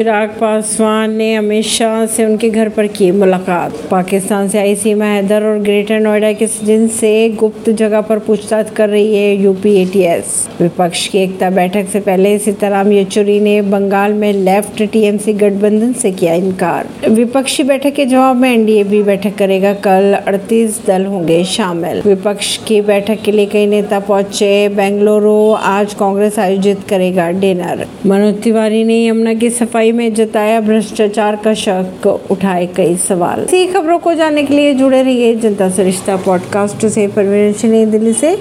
चिराग पासवान ने अमित शाह से उनके घर पर की मुलाकात। पाकिस्तान से आई सीमा हैदर और ग्रेटर नोएडा के सचिन से गुप्त जगह पर पूछताछ कर रही है यूपी एटीएस विपक्ष की एकता बैठक से पहले सीताराम येचुरी ने बंगाल में लेफ़्ट टीएमसी गठबंधन से किया इनकार। विपक्षी बैठक के जवाब में एनडीए भी बैठक करेगा। कल 38 दल होंगे शामिल। विपक्ष की बैठक के लिए कई नेता पहुँचे। बेंगलुरु आज कांग्रेस आयोजित करेगा डिनर। मनोज तिवारी ने यमुना की सफ़ाई में जताया भ्रष्टाचार का शक उठाए कई सवाल। इसी खबरों को जानने के लिए जुड़े रहिए जनता सरिश्ता पॉडकास्ट से। परवीन दिल्ली से।